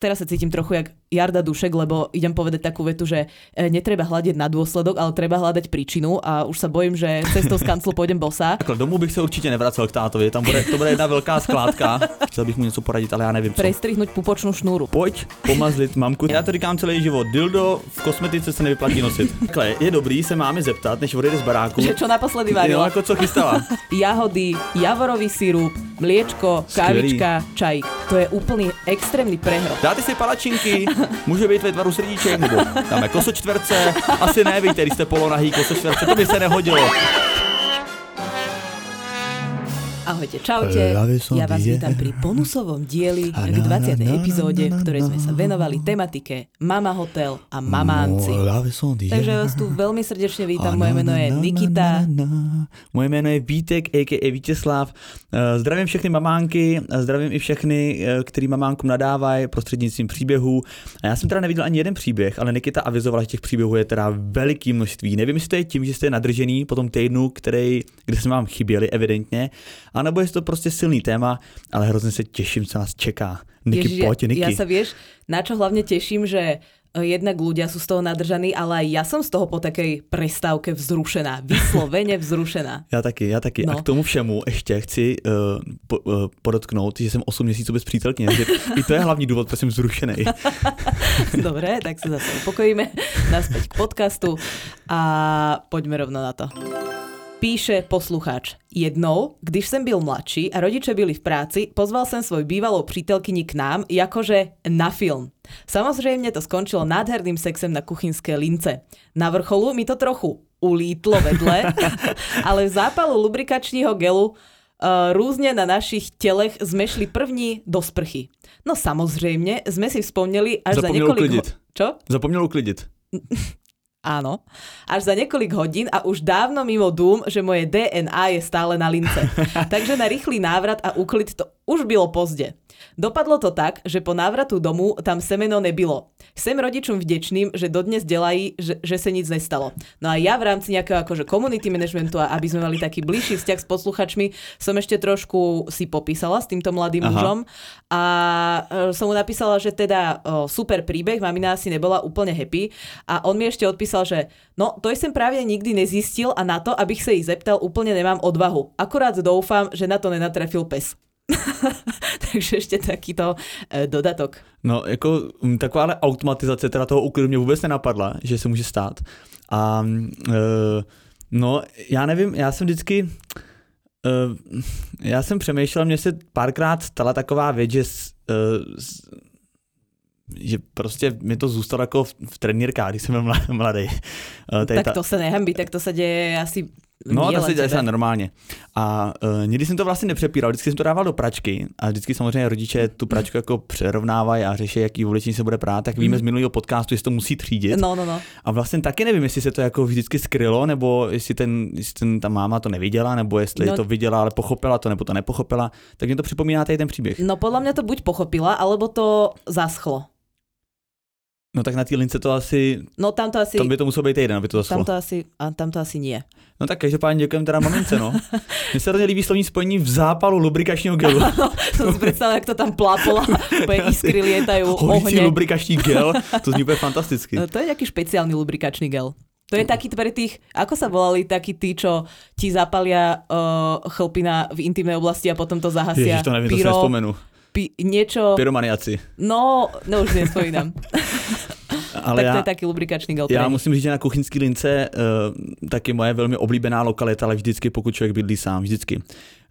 teraz sa cítim trochu jak Jarda Dušek, lebo idem povedať takú vetu, že e, netreba hľadiť na dôsledok, ale treba hľadať príčinu a už sa bojím, že cestou z kanclu pôjdem bosa. Takhle domů bych se určitě nevracel k tátovi, tam bude, to bude jedna velká skládka. Chtěl bych mu něco poradit, ale já nevím co. Prestrihnúť pupočnú šnúru. Pojď pomazlit mamku. Já to říkám celý život. Dildo v kosmetice se nevyplatí nosit. Takhle, je dobrý se máme zeptat, než odejde z baráku. Že čo naposledy Jo, varila? jako co chystala. Jahody, javorový sirup, mliečko, kávička, čaj. To je úplný extrémny prehrot. Dáte si palačinky, může být ve tvaru srdíček, nebo dáme kosočtverce. Asi ne, víte, když jste polonahý kosočtverce, to by se nehodilo. Ahojte, čaute. Som Ja vás vítam pri bonusovom dieli k na, 20. na, na, epizóde, v ktorej sme sa venovali tematike Mama Hotel a Mamánci. No. Takže vás tu veľmi srdečne vítam. Moje meno je Nikita. Moje jméno je Vítek, a.k.a. Vítězslav. Eh, Zdravím všechny mamánky, a zdravím i všechny, eh, který mamánkům nadávají prostřednictvím příběhů. A já jsem teda neviděl ani jeden příběh, ale Nikita avizovala, že těch příběhů je teda veliký množství. Nevím, jestli to je tím, že jste nadržený po tom týdnu, který, kde jsme vám chyběli evidentně, anebo je to prostě silný téma, ale hrozně se těším, co nás čeká. Niky, Ježiš, pojď, Niky. ja, ja sa vieš, na čo hlavne teším, že e, jednak ľudia sú z toho nadržaní, ale aj ja som z toho po takej prestávke vzrušená. Vyslovene vzrušená. Já taky, já taky. No. A k tomu všemu ještě chci uh, po, uh, podotknout, že jsem 8 měsíců bez přítelkyně, takže i to je hlavní důvod, proč jsem zrušený. Dobre, tak sa zase upokojíme. Naspäť k podcastu a poďme rovno na to. Píše posluchač. Jednou, když jsem byl mladší a rodiče byli v práci, pozval jsem svoj bývalou přítelkyni k nám, jakože na film. Samozřejmě to skončilo nádherným sexem na kuchynské lince. Na vrcholu mi to trochu ulítlo vedle, ale v zápalu lubrikačního gelu uh, různě na našich tělech jsme šli první do sprchy. No samozřejmě jsme si vzpomněli až za Zapomněl několik... uklidit. Ho- Čo? Zapomněl uklidit. Áno. Až za niekoľk hodín a už dávno mimo dům, že moje DNA je stále na lince. Takže na rýchly návrat a úklid to už bylo pozdě. Dopadlo to tak, že po návratu domů tam semeno nebylo. Jsem rodičům vděčným, že dodnes delají, že, že se nic nestalo. No a ja v rámci nejakého akože community managementu a aby sme mali taký bližší vzťah s posluchačmi, som ešte trošku si popísala s týmto mladým Aha. mužom a e, som mu napísala, že teda o, super príbeh, mamina asi nebola úplne happy a on mi ešte odpísal, že no to jsem právě nikdy nezjistil a na to, abych se jí zeptal, úplně nemám odvahu. Akorát doufám, že na to nenatrafil pes. Takže ještě takýto e, dodatok. No, jako mm, takováhle automatizace teda toho úklidu mě vůbec nenapadla, že se může stát. A uh, no, já nevím, já jsem vždycky, uh, já jsem přemýšlel, mně se párkrát stala taková věc, že, s- s- že prostě mi to zůstalo jako v, v trenírkách, když jsem byl mla- mladý. Tady Tak to se nehambí, tak to se děje asi No, to se děje se normálně. A uh, nikdy jsem to vlastně nepřepíral, vždycky jsem to dával do pračky a vždycky samozřejmě rodiče tu pračku jako přerovnávají a řeší, jaký oblečení se bude prát, tak víme z minulého podcastu, jestli to musí třídit. No, no, no. A vlastně taky nevím, jestli se to jako vždycky skrylo, nebo jestli, ten, jestli ten, ta máma to neviděla, nebo jestli No. to viděla, ale pochopila to, nebo to nepochopila. Tak mě to připomíná tady ten příběh. No podľa mňa to buď pochopila, alebo to zaschlo. No tak na té lince to asi, No tam to asi... tam by to muselo být jeden, aby to Tam zaschlo. to asi, a tam to asi nie. No tak každopádně děkujeme teda mamince, no. Mně se hrozně líbí slovní spojení v zápalu lubrikačního gelu. Som si predstavila, jak to tam plápolo, úplne iskry lietajú, Hořící ohne. lubrikační gel, to zní úplně fantasticky. No, To je nejaký špeciálny lubrikačný gel. To je taký pre tých, ako sa volali takí tí, čo ti zapalia uh, chlpina v intimnej oblasti a potom to zahasia. Ježiš, to nevím, to si Pyro, nespomenu. pi, niečo, Pyromaniaci. no, no už nespomínam. Ale tak to já, je taký lubrikačný gel. já musím říct, že na kuchyňské lince uh, taky moje velmi oblíbená lokalita, ale vždycky, pokud člověk bydlí sám, vždycky.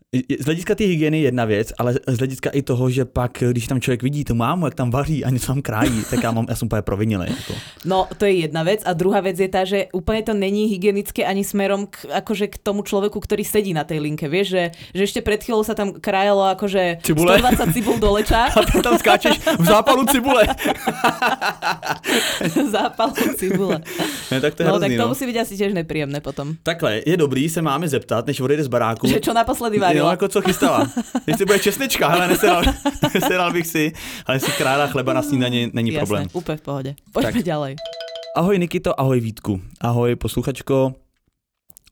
Z hlediska té hygieny jedna věc, ale z hlediska i toho, že pak, když tam člověk vidí tu mámu, jak tam vaří a něco tam krájí, tak já, mám, já jsem úplně provinilý. Jako. No, to je jedna vec. A druhá vec je tá, že úplne to není hygienické ani smerom k, akože k tomu človeku, ktorý sedí na tej linke. Vieš, že, že ešte pred chvíľou sa tam krájalo akože Cibule? 120 cibul do leča. A ty tam skáčeš v zápalu cibule. zápalu cibule. Ne, tak to je No, hrozný, tak to no. musí byť asi tiež nepríjemné potom. Takhle, je dobrý se máme zeptat, než odejde z baráku. Že čo naposledy Jo, varila. jako co chystala. Jestli bude česnečka, ale nesedal, nesedal bych si, ale jestli kráda chleba na snídaní není Jasné, problém. úplne v pohode. Poďme Tak. ďalej. Ahoj Nikito, ahoj Vítku. Ahoj posluchačko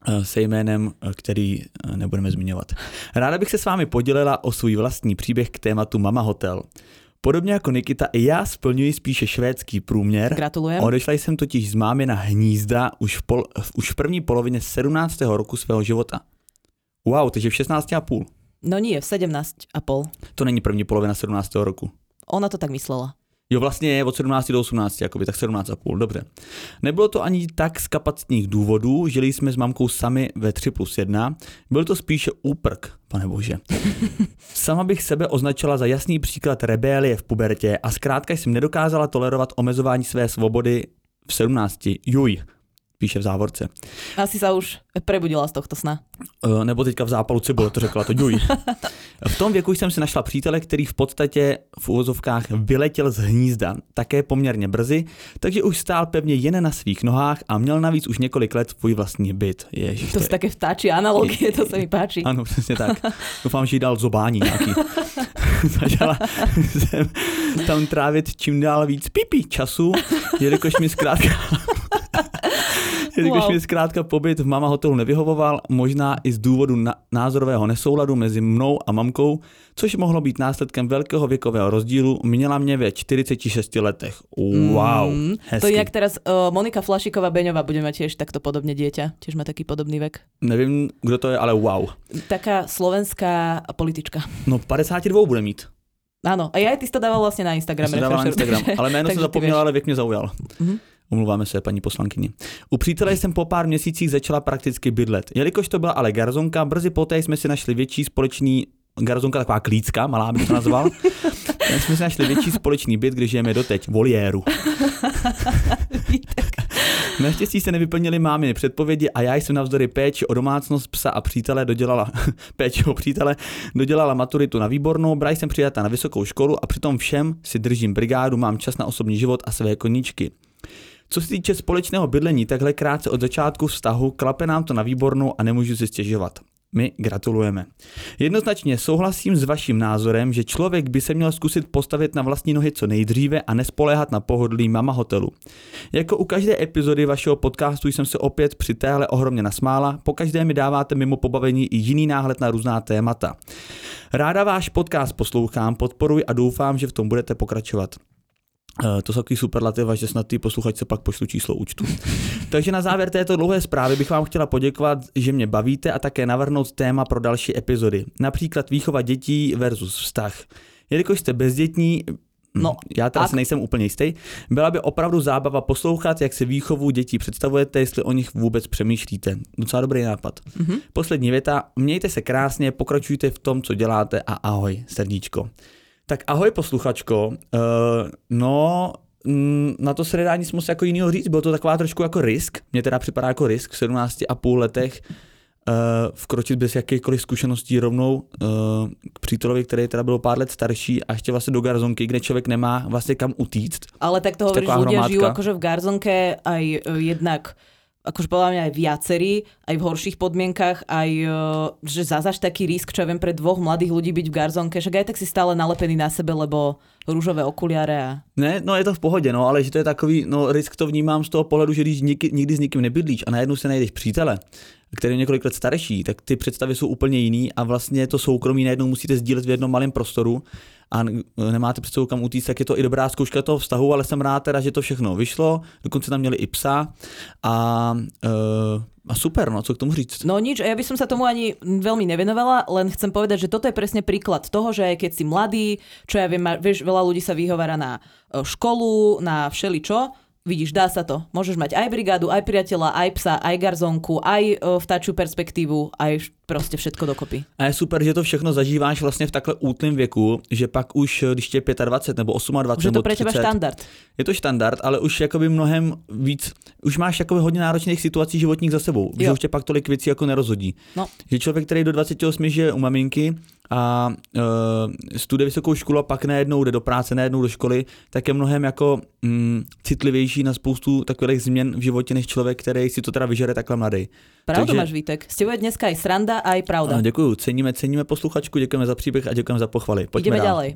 eh, se jménem, eh, který eh, nebudeme zmiňovat. Ráda bych se s vámi podělila o svůj vlastní příběh k tématu Mama Hotel. Podobně jako Nikita, i já splňuji spíše švédský průměr. Gratulujem. Odešla jsem totiž z mámy na hnízda už v, pol, už v první polovině 17. roku svého života. Wow, takže v 16 a půl. No nie, v 17 a pol. To není první polovina 17. roku. Ona to tak myslela. Jo, vlastně je od 17 do 18, jakoby, tak 17 a půl, dobře. Nebylo to ani tak z kapacitních důvodů, žili jsme s mamkou sami ve 3 plus 1, byl to spíše úprk, pane bože. Sama bych sebe označila za jasný příklad rebelie v pubertě a zkrátka jsem nedokázala tolerovat omezování své svobody v 17. Juj, píše v závorce. Asi sa už prebudila z tohto sna. E, nebo teďka v zápalu cibule, to řekla to Juj. V tom věku jsem si našla přítele, který v podstatě v úvozovkách vyletěl z hnízda, také poměrně brzy, takže už stál pevně jen na svých nohách a měl navíc už několik let svůj vlastní byt. Ježiš, To sú také vtáčie analogie, to sa mi páči. Ano, přesně tak. Doufám, že jí dal zobání nějaký. Začala jsem tam trávit čím dál víc pipí času, jelikož mi zkrátka Wow. mi zkrátka pobyt v mama hotelu nevyhovoval, možná i z důvodu na- názorového nesouladu mezi mnou a mamkou, což mohlo být následkem velkého věkového rozdílu, měla mě ve 46 letech. Wow, Mm, hezky. To je jak teraz uh, Monika Flašiková Beňová bude mať tiež takto podobne dieťa. Tiež má taký podobný vek. Nevím, kdo to je, ale wow. Taká slovenská politička. No 52 bude mít. Áno, a aj ty si to dával vlastne na Já Instagrame. jsem dával na Instagram, ale jméno jsem zapomněl, ale věk mě zaujal. Mhm. Omluváme se, paní poslankyni. U přítele jsem po pár měsících začala prakticky bydlet. Jelikož to byla ale garzonka, brzy poté jsme si našli větší společný garzonka, taková klícka, malá bych to nazval. Jsme si našli větší společný byt, kde žijeme doteď, voliéru. Naštěstí se nevyplnily máminy předpovědi a já jsem navzdory péči o domácnost psa a přítele dodělala, péči o přítele, dodělala maturitu na výbornou, byla jsem přijata na vysokou školu a přitom všem si držím brigádu, mám čas na osobní život a své koníčky. Co se týče společného bydlení, takhle krátce od začátku vztahu, klape nám to na výbornou a nemůžu si stěžovat. My gratulujeme. Jednoznačně souhlasím s vaším názorem, že člověk by se měl zkusit postavit na vlastní nohy co nejdříve a nespoléhat na pohodlí mama hotelu. Jako u každé epizody vašeho podcastu jsem se opět při téhle ohromně nasmála, po každé mi dáváte mimo pobavení i jiný náhled na různá témata. Ráda váš podcast poslouchám, podporuji a doufám, že v tom budete pokračovat. Eh, To jsou takový superlativa, že snad ty posluchačce pak pošlu číslo účtu. Takže na závěr této dlouhé zprávy bych vám chtěla poděkovat, že mě bavíte a také navrhnout téma pro další epizody. Například výchova dětí versus vztah. Jelikož jste bezdětní, No, no, já teda si nejsem úplně jistý, byla by opravdu zábava poslouchat, jak si výchovu dětí představujete, jestli o nich vůbec přemýšlíte. Docela dobrý nápad. Mhm. Poslední věta, mějte se krásně, pokračujte v tom, co děláte a ahoj, srdíčko. Tak ahoj posluchačko, uh, no mm, na to se nedá nic moc jako jiného říct, bylo to taková trošku jako risk, mně teda připadá jako risk v 17 a půl letech uh, vkročit bez jakýchkoliv zkušeností rovnou uh, k přítelovi, který teda byl pár let starší a ještě vlastně do garzonky, kde člověk nemá vlastně kam utíct. Ale tak to hovoríš, ľudia žijú akože v Garzonke aj e, jednak akože podľa mňa aj viacerí, aj v horších podmienkach, aj e, že zazaž taký risk, čo ja viem, pre dvoch mladých ľudí byť v Garzonke, však aj tak si stále nalepený na sebe, lebo rúžové okuliare a... Ne, no je to v pohodě, no, ale že to je takový, no risk to vnímám z toho pohledu, že když nikdy, nikdy s nikým nebydlíš a najednou se najdeš přítele, který je několik let starší, tak ty představy jsou úplně jiný a vlastně to soukromí najednou musíte sdílet v jednom malém prostoru a nemáte před kam utíct, tak je to i dobrá zkouška toho vztahu, ale jsem rád teda, že to všechno vyšlo, dokonce tam měli i psa a, uh, a super, no, co k tomu říct. No nič, ja by som sa tomu ani veľmi nevenovala, len chcem povedať, že toto je presne príklad toho, že keď si mladý, čo ja viem, vieš, veľa ľudí sa vyhovára na e, školu, na všeličo, vidíš, dá sa to. Môžeš mať aj brigádu, aj priateľa, aj psa, aj garzonku, aj e, vtáčiu perspektívu, aj proste všetko dokopy. A je super, že to všechno zažíváš vlastně v takhle útlém věku, že pak už, když tě je 25 nebo 28 Už je to 30, štandard. Je to štandard, ale už jakoby mnohem víc, už máš jakoby hodně náročných situací životních za sebou, jo. že už tě pak tolik věcí jako nerozhodí. No. Že člověk, který do 28 žije u maminky a uh, studuje vysokou školu a pak najednou jde do práce, najednou do školy, tak je mnohem jako mm, citlivější na spoustu takových změn v životě, než člověk, který si to teda vyžere takhle mladý. Pravdu Takže- máš, Vítek. S tebou je dneska aj sranda, aj pravda. A děkuju, ceníme, ceníme posluchačku, děkujeme za příběh a děkujeme za pochvaly. Pojďme Ideme dál. ďalej.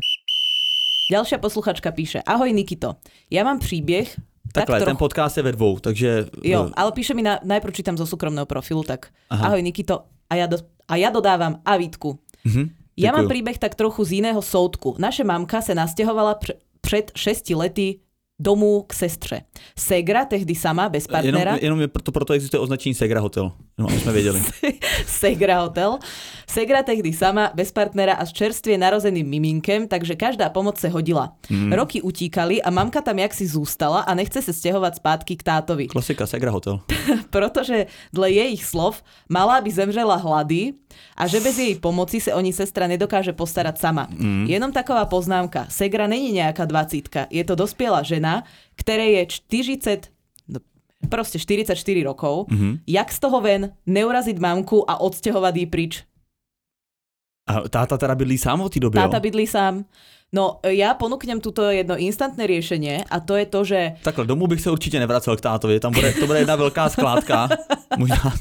Ďalšia posluchačka píše. Ahoj Nikito, ja mám príbeh, Takhle, tak ten trochu... podcast je ve dvou, takže... Jo, eh, ale píše mi, na, najprv čítam zo súkromného profilu, tak Aha. ahoj Nikito, a ja, do, a ja dodávam a Vítku. mhm. Ja mám príbeh tak trochu z iného soudku. Naše mamka sa nasťahovala pr- pred 6 lety domů k sestře. Segra, tehdy sama, bez partnera. Jenom, jenom je proto, proto existuje označení Segra Hotel. No, aby jsme věděli. Segra hotel. Segra tehdy sama, bez partnera a s čerstvie narozeným miminkem, takže každá pomoc se hodila. Mm. Roky utíkali a mamka tam jaksi zůstala a nechce se stěhovat zpátky k tátovi. Klasika, Segra Hotel. Protože dle jejich slov malá by zemřela hlady a že bez jej pomoci se o ní sestra nedokáže postarať sama. Mm. Jenom taková poznámka. Segra není nejaká dvacítka. Je to dospělá žena, které je 40 no, proste 44 rokov. Mm-hmm. Jak z toho ven neurazit mamku a odstěhovat jí pryč? A táta teda bydlí sám od té doby, Táta jo? bydlí sám. No, ja ponúknem tuto jedno instantné riešenie a to je to, že Takhle, domů bych se určitě nevracel k tátovi, tam bude, to bude jedna velká skládka. Možná,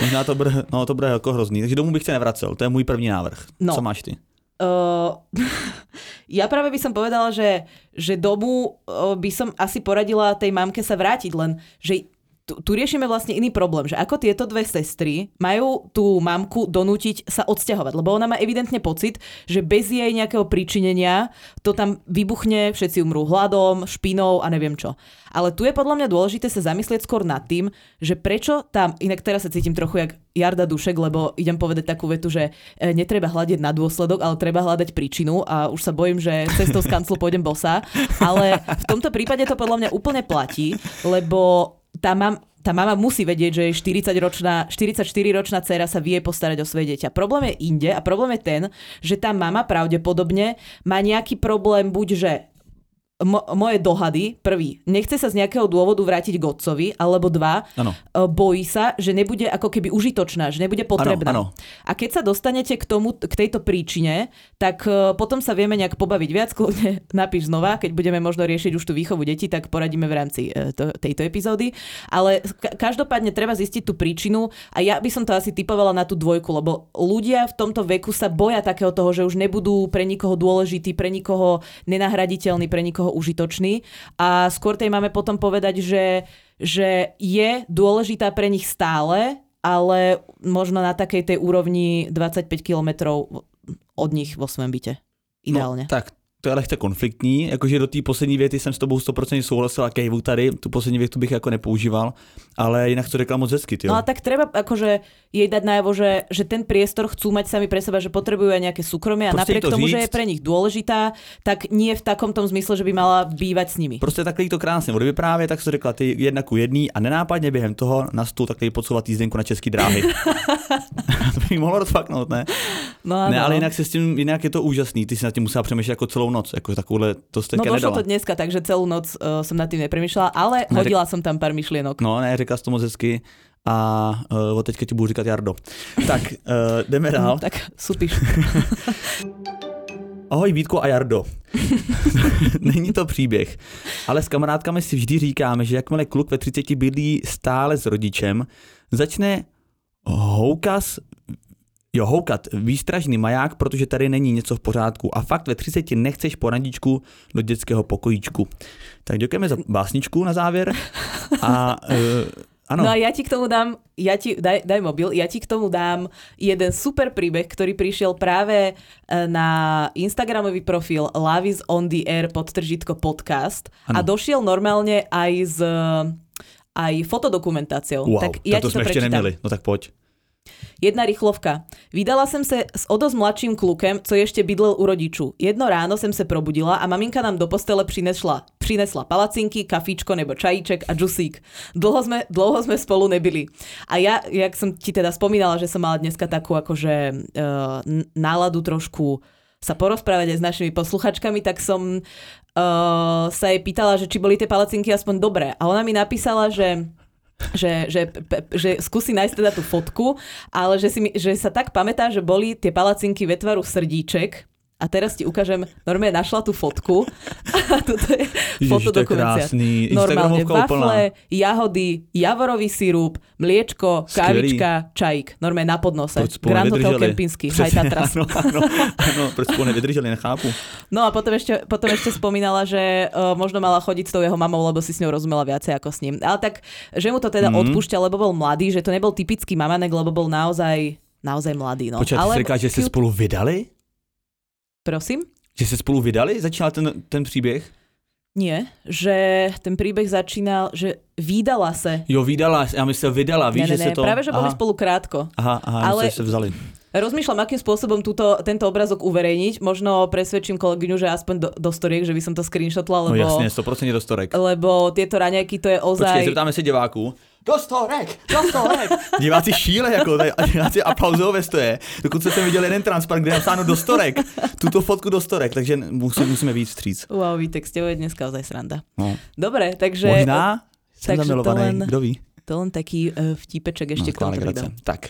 možná to bude, no to bude jako hrozný. Takže domů bych se nevracel, to je můj první návrh. No. Co máš ty? Uh, ja práve by som povedala, že, že domu uh, by som asi poradila tej mamke sa vrátiť, len že tu, tu riešime vlastne iný problém, že ako tieto dve sestry majú tú mamku donútiť sa odsťahovať, lebo ona má evidentne pocit, že bez jej nejakého príčinenia to tam vybuchne, všetci umrú hladom, špinou a neviem čo. Ale tu je podľa mňa dôležité sa zamyslieť skôr nad tým, že prečo tam, inak teraz sa cítim trochu jak Jarda Dušek, lebo idem povedať takú vetu, že e, netreba hľadiť na dôsledok, ale treba hľadať príčinu a už sa bojím, že cestou z kanclu pôjdem bosa. Ale v tomto prípade to podľa mňa úplne platí, lebo tá, mam, tá mama musí vedieť, že jej 40-ročná, 44-ročná dcera sa vie postarať o svoje dieťa. Problém je inde a problém je ten, že tá mama pravdepodobne má nejaký problém buď, že mo- moje dohady, prvý, nechce sa z nejakého dôvodu vrátiť k otcovi, alebo dva, Ano. e, bojí sa, že nebude ako keby užitočná, že nebude potrebná. Ano, ano. A keď sa dostanete k, tomu, k tejto príčine, tak e, potom sa vieme nejak pobaviť viac, kľudne napíš znova, keď budeme možno riešiť už tú výchovu detí, tak poradíme v rámci e, to, tejto epizódy. Ale ka- každopádne treba zistiť tú príčinu a ja by som to asi typovala na tú dvojku, lebo ľudia v tomto veku sa boja takého toho, že už nebudú pre nikoho dôležití, pre nikoho nenahraditeľní, pre nikoho užitoční a skôr tej máme potom povedať, že, že je dôležitá pre nich stále, ale možno na takej tej úrovni 25 kilometrov od nich vo svém byte. Ideálne. No, tak, to je lehce konfliktní, jakože do té poslední věty jsem s tobou 100% souhlasil a kejvu tady, tu poslední větu bych jako nepoužíval, ale jinak to řekla moc hezky, ty No a tak treba akože jej dať najavo, že, že ten priestor chcú mať sami pre seba, že potrebujú aj nejaké súkromie a Proste napriek to tomu, že říct. je pre nich dôležitá, tak nie v takom tom zmysle, že by mala bývať s nimi. Prostě takhle to krásně odvyprávět, tak se řekla ty jedna ku jedný a nenápadně během toho na stůl takhle podsouvat jízdenku na české dráhy. to by mohlo rozfaknout, ne? No. Ne, ale jinak se s tím, jinak je to úžasný, ty si nad tím musela přemýšlet jako celou noc, jako takovouhle, to No došlo nedala. to dneska, takže celú noc uh, som nad tým nepremýšľala, ale No, hodila som tam pár myšlienok. No, ne, řekla jsi to moc hezky a uh, od teďka ti budu říkat Jardo. Tak, uh, jdeme dál. Tak supíš. Ahoj Vítko a Jardo. Není to příběh, ale s kamarádkami si vždy říkáme, že jakmile kluk ve 30 bydlí stále s rodičem, začne houkas, jo, houkat výstražný maják, protože tady není něco v pořádku a fakt ve 30 nechceš poradíčku do dětského pokojíčku. Tak děkujeme za básničku na závěr a uh, ano. No a ja ti k tomu dám, ja ti, daj, daj mobil, ja ti k tomu dám jeden super príbeh, ktorý prišiel práve e, na Instagramový profil Love is on the air podtržitko podcast a Ano. došiel normálne aj s aj fotodokumentáciou. Wow, tak ja to jsme ještě prečítam. neměli, no tak pojď. Jedna rychlovka. Vydala jsem se s o dost mladším klukem, co ještě bydlel u rodičů. Jedno ráno jsem se probudila a maminka nám do postele přinesla, přinesla palacinky, kafíčko nebo čajíček a džusík. Dlouho jsme, dlouho jsme spolu nebyli. A já, jak jsem ti teda spomínala, že som mala dneska takú akože uh, náladu trošku sa porozprávať aj s našimi posluchačkami, tak som uh, sa jej pýtala, že či boli tie palacinky aspoň dobré. A ona mi napísala, že že, že, že skúsi nájsť teda tú fotku, ale že, si že sa tak pamätá, že boli tie palacinky ve tvaru srdíček a teraz ti ukážem, normálne našla tú fotku a toto je Ježiš, je krásný. Normálne úplná. wafle, jahody, javorový sirup, mliečko, Skvělý. kávička, čajík. Normálne na podnose. Proč Grand Hotel? Kempinski, High Tatras. Ano, ano, ano, proč spolu nevydrželi, nechápu. No a potom ešte, potom ešte spomínala, že uh, možno mala chodiť s tou jeho mamou, lebo si s ňou rozumela viacej ako s ním. Ale tak, že mu to teda mm. odpúšťa, lebo bol mladý, že to nebol typický mamanek, lebo bol naozaj, naozaj mladý. No. Počkej, ty Ale říká, že se spolu vydali? Prosím? Že se spolu vydali? Začínal ten, ten příběh? Nie, že ten príbeh začínal, že výdala se. Jo, vydala, já myslel vydala, víš, ne, ne, že ne, se to... práve, že aha, spolu krátko. aha, aha, Ale- se vzali. Rozmýšľam, akým spôsobom túto, tento obrazok uverejniť. Možno presvedčím kolegyňu, že aspoň do, do storiek, že by som to screenshotla, No lebo, jasně, 100% do storek. lebo tieto raňajky to je Počkej, ozaj... zeptáme se diváků. Do storek, do storek. Diváci šíle, jako tady, a diváci aplauzou ve stoje. Dokonce jsem viděl jeden transparent, kde je napsáno do storek. Tuto fotku do storek, takže musí, musíme víc vstříc. Wow, Vítek, s tebou je dneska ozaj sranda. No. Dobre, takže... Možná jsem takže to zamilovaný, len- kdo ví. To len taký uh, vtípeček No, k tomuto skvělá videu. legrace. Tak.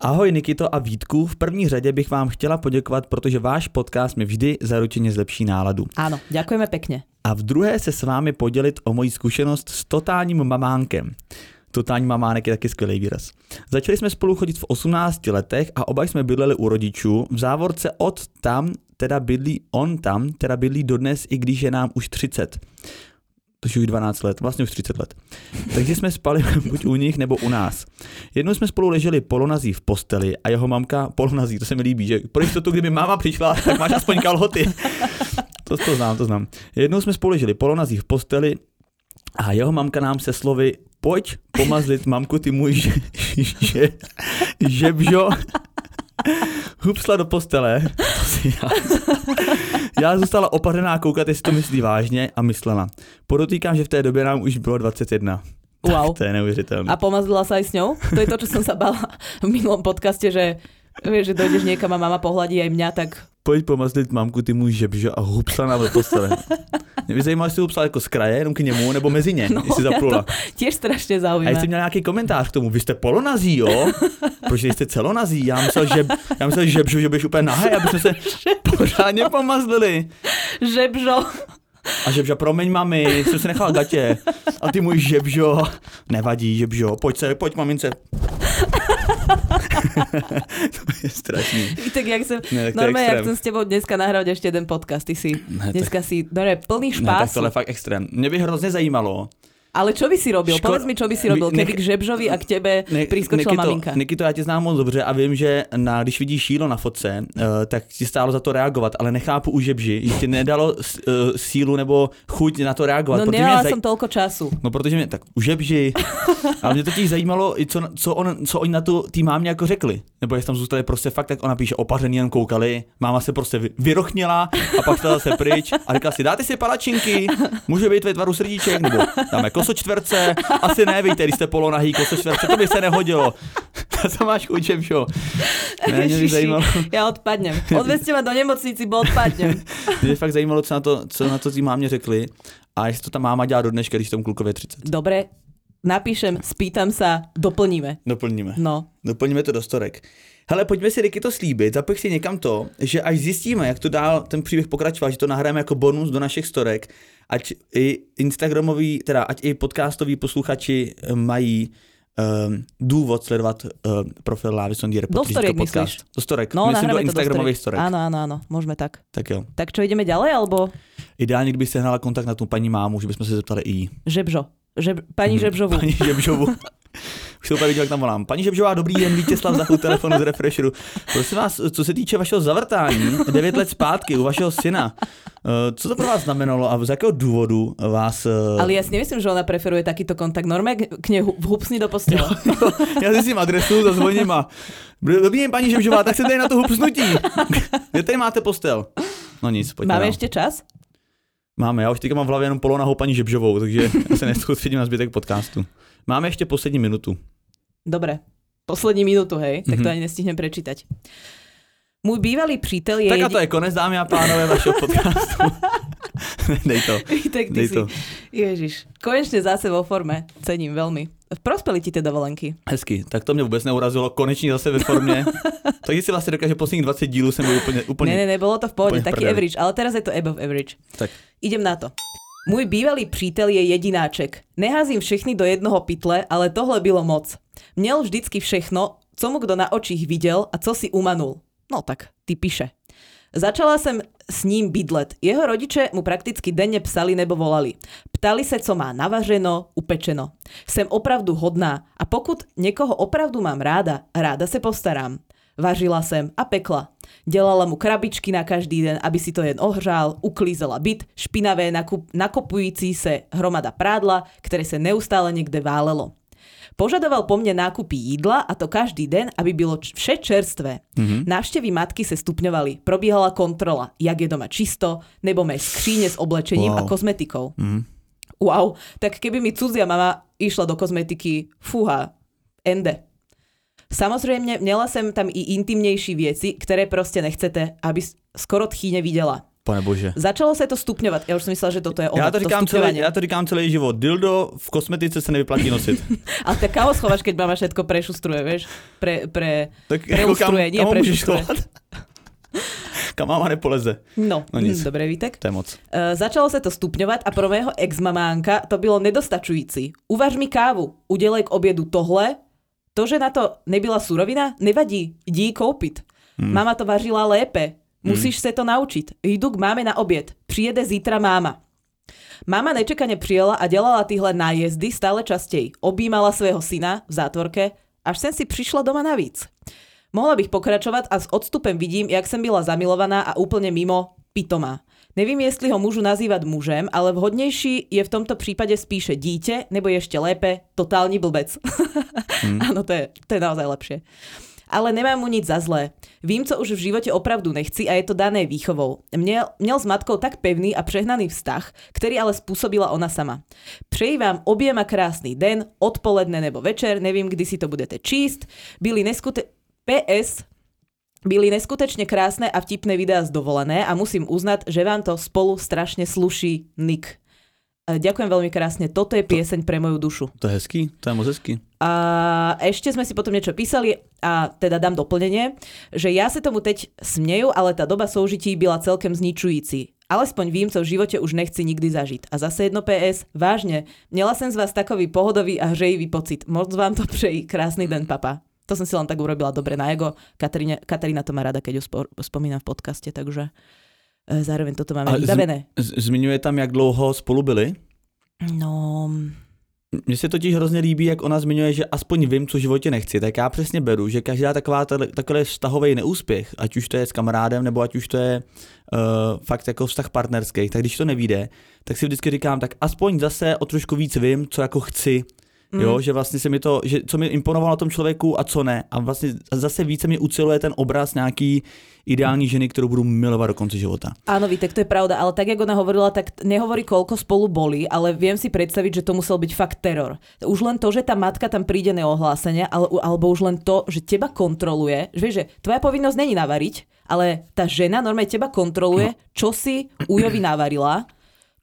Ahoj Nikito a Vítku, v první řadě bych vám chtěla poděkovat, protože váš podcast mi vždy zaručeně zlepší náladu. Áno, ďakujeme pekne. A v druhé se s vámi podělit o moji zkušenost s totálním mamánkem. Totální mamánek je taky skvělý výraz. Začali jsme spolu chodit v 18 letech a oba jsme bydleli u rodičů. V závorce od tam teda bydlí, on tam teda bydlí dodnes, i když je nám už 30. Takže už 12 let, vlastně už 30 let. Takže jsme spali buď u nich nebo u nás. Jednou jsme spolu leželi polonazí v posteli a jeho mamka, polonazí, to se mi líbí, že pro jistotu, kdyby máma přišla, tak máš aspoň kalhoty. To, to znám, to znám. Jednou jsme spolu leželi polonazí v posteli a jeho mamka nám se slovy pojď pomazlit mamku ty můj že, že, žebžo hupsla do postele. Já. já zůstala opařená koukat, jestli to myslí vážně a myslela. Podotýkám, že v té době nám už bylo 21. Wow. Tak to je neuvěřitelné. A pomazlila sa aj s ňou? To je to, čo som sa bala v minulom podcaste, že vieš, že dojdeš niekam a mama pohladí aj mňa, tak Pojď pomazlit mamku ty můj žebžo a hupsla na postele. Mě by zajímalo, jestli hupsla jako z kraje, jenom k němu, nebo mezi ně, no, jestli zaplula. to tiež strašne A jestli měl nějaký komentář k tomu, vy jste polonazí, jo? Proč jste celonazí? Já myslel, že, já myslel žebžu, že budeš úplně nahé, aby jsme se pořádně pomazlili. Žebžo. A žebža, promiň mami, jsem se nechal gatě. A ty můj žebžo, nevadí žebžo, pojď se, pojď mamince. to je strašný. Tak jak som, Ne, tak normálne, jak som s tebou dneska nahrať ešte jeden podcast, ty si Ne, tak- dneska si, dobre, plný Ne, tak tohle je fakt extrém. Mě by hrozně zajímalo, Ale čo by si robil? Škoda- Povedz mi, čo by si robil, keby k Žebžovi a k tebe Ne, priskočila Nikito, maminka. Nikito, já tě znám moc dobře a vím, že na, když vidíš šílo na fotce, uh, tak ti stálo za to reagovat, ale nechápu u žebži, že ti nedalo uh, sílu nebo chuť na to reagovat. No nemala zaj- som toľko času. No protože mě tak u žebži, ale mě totiž zajímalo, i co, co, on, co oni na to tý mámě jako řekli. Nebo jestli tam zůstali prostě fakt, tak ona píše opařený, jen koukali, máma se prostě vy- vyrochnila a pak šla zase pryč a říkala si, dáte si palačinky, může být ve tvaru srdíček, nebo dáme kosočtverce, asi ne, víte, když jste polonahý kosočtverce, to by se nehodilo. to máš chuť, žebžo. Ne, mě by zajímalo, Ja odpadnem. Odvezte ma do nemocnici, bo odpadnem. mě fakt zajímalo, co na to, co na to tý mámě řekli a jestli to ta máma dělá do dneška, když tomu klukově 30. Dobre, napíšem, spýtam sa, doplníme. Doplníme. No, Doplníme to do storek. Hele, pojďme si Riky to slíbit, zapich si někam to, že až zjistíme, jak to dál ten příběh pokračoval, že to nahráme jako bonus do našich storek, ať i Instagramoví, teda ať i podcastoví posluchači eh, mají um, důvod sledovat uh, profil Lávy Sondier Do storiek myslíš? Do storek, no myslím do Instagramových storek. Áno, áno, áno, môžeme tak. Tak jo. Tak čo, ideme ďalej, alebo Ideálně, kdyby se hnala kontakt na tu paní mámu, že bychom se zeptali i jí. Žebžo? Žeb, pani Mhm. Žebžovu. Paní Žebžovu. Už se úplně viděl, jak tam volám. Paní Žebžová, dobrý den, Vítězslav za telefonu z Refresheru. Prosím vás, co se týče vašeho zavrtání, 9 let zpátky u vašeho syna, eh, co to pro vás znamenalo a z jakého důvodu vás... eh, Ale ja si nemyslím, že ona preferuje takýto kontakt. Normálne k nej hu- vhupsni do postele. Já zjistím adresu, zazvoním a... Dobrý den, paní Žebžová, tak se tady na to hupsnutí. Kde tady máte postel? No nic, pojďme Máme ešte čas? Máme, já už teďka mám v hlavě jenom polonahou paní Žebžovou, takže já se nesoustředím na zbytek podcastu. Máme ještě poslední minutu. Dobre. Poslední minútu, hej? Tak to Mhm. ani nestihnem prečítať. Môj bývalý přítel je... Tak a to je konec, dámy a pánové, vašeho podcastu. Dej to. tak ty Dej si... to. Ježiš, konečne zase vo forme. Cením veľmi. Prospeli ti tie dovolenky. Hezky, tak to mě vůbec neurazilo, konečně zase ve formě. tak si vlastně dokáže posledních 20 dílů jsem byl úplně, úplně... Ne, ne, ne, bolo to v taký prdeli. average, ale teraz je to above average. Tak. Idem na to. Můj bývalý přítel je jedináček. Neházím všechny do jednoho pytle, ale tohle bylo moc. Měl vždycky všechno, co mu kdo na očích viděl a co si umanul. No tak, ty píše. Začala jsem s ním bydlet. Jeho rodiče mu prakticky denne psali nebo volali. Ptali se, co má navařeno, upečeno. Jsem opravdu hodná a pokud někoho opravdu mám ráda, ráda se postarám. Vařila jsem a pekla. Delala mu krabičky na každý den, aby si to jen ohřál, uklízela byt, špinavé nakup, nakopující se hromada prádla, ktoré sa neustále niekde válelo. Požadoval po mne nákupy jídla a to každý den, aby bylo vše čerstvé. Mm-hmm. Návštevy matky se stupňovali. Probíhala kontrola, jak je doma čisto, nebo mé skříne s oblečením wow. a kozmetikou. Mm-hmm. Wow, tak keby mi cudzia mama išla do kozmetiky, fúha, ende. Samozrejme, měla jsem tam i intimnější věci, které prostě nechcete, aby skoro tchýne viděla. Pane bože. Začalo se to stupňovat. Já už jsem myslela, že toto je ono. Já to, říkám to celý, já to říkám celý život. Dildo v kosmetice se nevyplatí nosit. Ale tak kam ho schováš, keď mama všetko prešustruje, vieš? Pre, pre, tak preustruje, jako kam, nie kam prešustruje. kam máma nepoleze. No, no nic. dobré Vítek. To je moc. Uh, začalo se to stupňovat a pro mého ex-mamánka to bylo nedostačující. Uvaž mi kávu, udělej k obědu tohle, to, že na to nebyla surovina, nevadí, jdi koupit. Hmm. Mama to vařila lépe, musíš hmm. se to naučit. Jdu k máme na oběd, přijede zítra máma. Mama nečekane přijela a dělala tyhle nájezdy stále častěji. Objímala svého syna v zátvorke, až jsem si přišla doma navíc. Mohla bych pokračovat a s odstupem vidím, jak jsem byla zamilovaná a úplně mimo pitomá. Nevím, jestli ho můžu nazývat mužem, ale vhodnější je v tomto případě spíše dítě, nebo ještě lépe totální blbec. Hmm. Ano, to je, to je naozaj lepšie. Ale nemám mu nic za zlé. Vím, co už v živote opravdu nechci a je to dané výchovou. Měl, měl s matkou tak pevný a přehnaný vztah, který ale způsobila ona sama. Přeji vám oběma krásný den, odpoledne nebo večer, nevím, kdy si to budete číst. Byli neskute... PS, byli neskutečne krásne a vtipné videá z dovolené a musím uznať, že vám to spolu strašne sluší Nick. E, ďakujem veľmi krásne. Toto je pieseň pre moju dušu. To je hezký, to je moc hezký. A ešte sme si potom niečo písali a teda dám doplnenie, že ja sa tomu teď smieju, ale tá doba soužití byla celkem zničující. Alespoň vím, co v živote už nechci nikdy zažiť. A zase jedno PS, vážne, měla jsem z vás takový pohodový a hřejivý pocit. Moc vám to přeji. Krásny den, papa. To som si len tak urobila dobre na ego. Katarína, Katarína to má rada, keď ju spo, spomínam v podcaste, takže e, zároveň toto máme vybavené. Z, zmiňuje tam, jak dlouho spolu byli? No... Mně se totiž hrozně líbí, jak ona zmiňuje, že aspoň vím, co v životě nechci. Tak já přesně beru, že každá taková takový vztahový neúspěch, ať už to je s kamarádem, nebo ať už to je uh, fakt jako vztah partnerský, tak když to nevíde, tak si vždycky říkám, tak aspoň zase o trošku víc vím, co jako chci Mm. Jo, že vlastně se mi to, že co mi imponovalo na tom člověku a co ne. A vlastně zase více mi uciluje ten obraz nějaký ideální ženy, kterou budu milovat do konce života. Áno, tak to je pravda, ale tak, jak ona hovorila, tak nehovorí, koľko spolu boli, ale viem si predstaviť, že to musel byť fakt teror. Už len to, že tá matka tam príde neohlásenie, ale, alebo už len to, že teba kontroluje, že vieš, že tvoja povinnosť není navariť, ale tá žena normálne teba kontroluje, no. čo si Ujovi navarila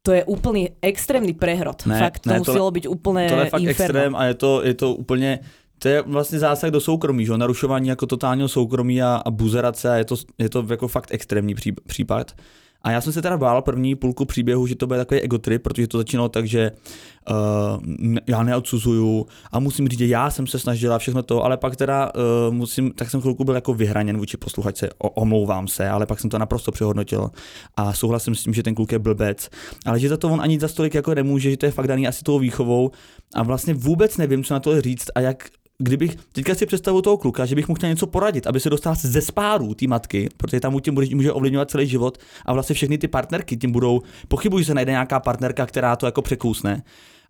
to je úplný extrémny prehrod. Ne, fakt, to ne, muselo byť úplne To je fakt inferno. extrém a je to, je to úplně to je vlastně zásah do soukromí, že? narušování jako totálního soukromí a, a buzerace a je to, je to jako fakt extrémní případ. A já jsem se teda bál první půlku příběhu, že to bude takový egotrip, protože to začínalo tak, že uh, já neodsuzuju a musím říct, že já jsem se snažila všechno to, ale pak teda uh, musím, tak jsem chvilku byl jako vyhraněn vůči posluchačce, omlouvám se, ale pak jsem to naprosto přehodnotil a souhlasím s tím, že ten kluk je blbec, ale že za to on ani za stolik jako nemůže, že to je fakt daný asi tou výchovou a vlastně vůbec nevím, co na to říct a jak kdybych, teďka si představu toho kluka, že bych mu chtěl něco poradit, aby se dostal ze spáru té matky, protože tam mu tím bude, může ovlivňovat celý život a vlastně všechny ty partnerky tím budou, pochybuji, že se najde nějaká partnerka, která to jako překousne.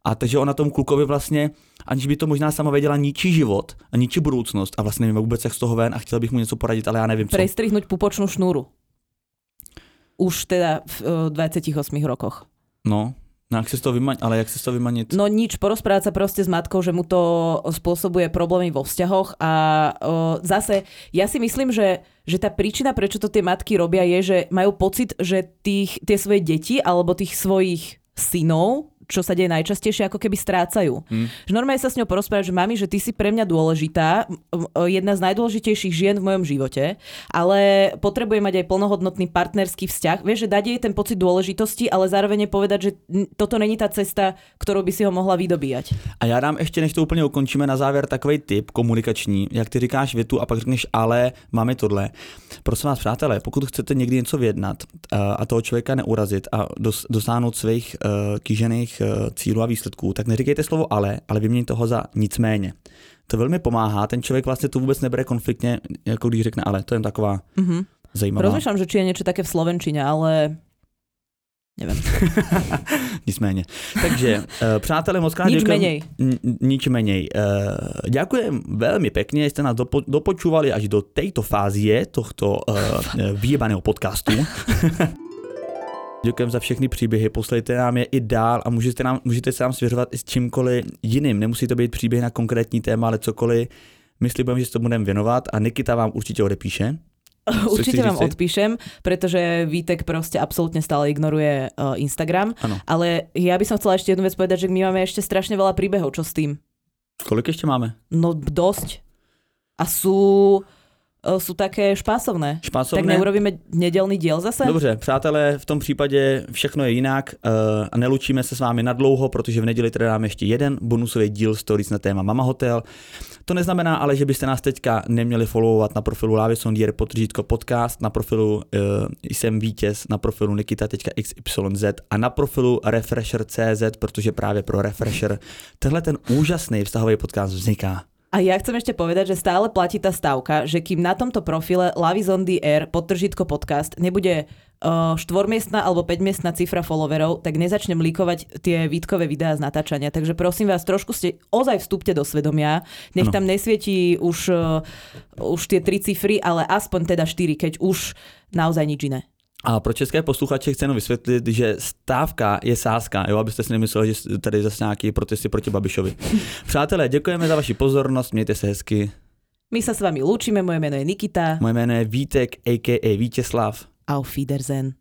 A takže ona tomu klukovi vlastně, aniž by to možná sama věděla, ničí život a ničí budoucnost a vlastně nevím vůbec, jak z toho ven a chtěl bych mu něco poradit, ale já nevím co. Pupočnú šnúru. Už teda v 28 eh, rokoch. No, No jak se z toho vymanit, ale jak se z toho vymanit? No nič, porozprávať sa proste s matkou, že mu to spôsobuje problémy vo vzťahoch a o, zase ja si myslím, že, že tá príčina, prečo to tie matky robia je, že majú pocit, že tých, tie svoje deti alebo tých svojich synov čo sa deje najčastejšie, ako keby strácajú. Mm. Že normálne sa s ňou porozprávať, že mami, že ty si pre mňa dôležitá, jedna z najdôležitejších žien v mojom živote, ale potrebuje mať aj plnohodnotný partnerský vzťah. Vieš, že dať jej ten pocit dôležitosti, ale zároveň povedať, že toto není ta cesta, ktorou by si ho mohla vydobíjať. A já dám ještě, než to úplně ukončíme, na závěr takový tip komunikační, jak ty říkáš větu a pak řekneš, ale máme tohle. Prosím vás, přátelé, pokud chcete někdy něco vyjednat a toho člověka neurazit a dosáhnout svých uh, kýžených svých eh, cílů a výsledků, tak neříkejte slovo ale, ale vyměňte toho za nicméně. To velmi pomáhá, ten člověk vlastně to vůbec nebere konfliktně, jako když řekne ale, to je jen taková, mm-hmm. zajímavá. Rozmýšľam, že či je niečo také v Slovenčine, ale neviem. Nicméně. Takže, uh, přátelé, moc krát Nič děkujem- menej. Nič menej. Uh, ďakujem veľmi pekne, že ste nás dopo- dopočúvali až do tejto fázie tohto uh, vyjebaného podcastu. Děkujeme za všechny příběhy, poslejte nám je i dál a můžete, nám, můžete se nám svěřovat i s čímkoliv jiným. Nemusí to být příběh na konkrétní téma, ale cokoliv. My slibujeme, že se to budeme věnovat a Nikita vám určitě odepíše. Určite chceš vám odpíšem, pretože Vítek proste absolútne stále ignoruje uh, Instagram. Áno. Ale ja by som chcela ešte jednu vec povedať, že my máme ešte strašne veľa príbehov, čo s tým. Kolik ještě máme? No dosť. A sú, uh, sú také špásovné. Špásovné? Tak neurobíme nedelný diel zase? Dobře, přátelé, v tom případě všechno je jinak uh, a nelučíme se s vámi na dlouho, protože v neděli teda dáme ještě jeden bonusový díl stories na téma Mama Hotel. To neznamená ale, že byste nás teďka neměli followovat na profilu Lávě Sondier potržítko podcast, na profilu uh, jsem vítěz, na profilu nikita.xyz a na profilu refresher.cz, protože právě pro refresher tenhle ten úžasný vztahový podcast vzniká. A ja chcem ešte povedať, že stále platí tá stavka, že kým na tomto profile Lavis on the Air podtržitko podcast nebude uh, štvormiestna alebo päťmiestna cifra followerov, tak nezačnem líkovať tie výtkové videá z natáčania. Takže prosím vás, trošku ste ozaj vstúpte do svedomia. Nech Ano. tam nesvietí už, uh, už tie tri cifry, ale aspoň teda štyri, keď už naozaj nič iné. A pro české posluchače chci jenom vysvětlit, že stávka je sázka, jo, abyste si nemysleli, že tady zase nějaký protesty proti Babišovi. Přátelé, děkujeme za vaši pozornost, mějte se hezky. My sa s vami lúčime, moje meno je Nikita. Moje jméno je Vítek, a.k.a. Vítězslav. Auf Wiedersehen.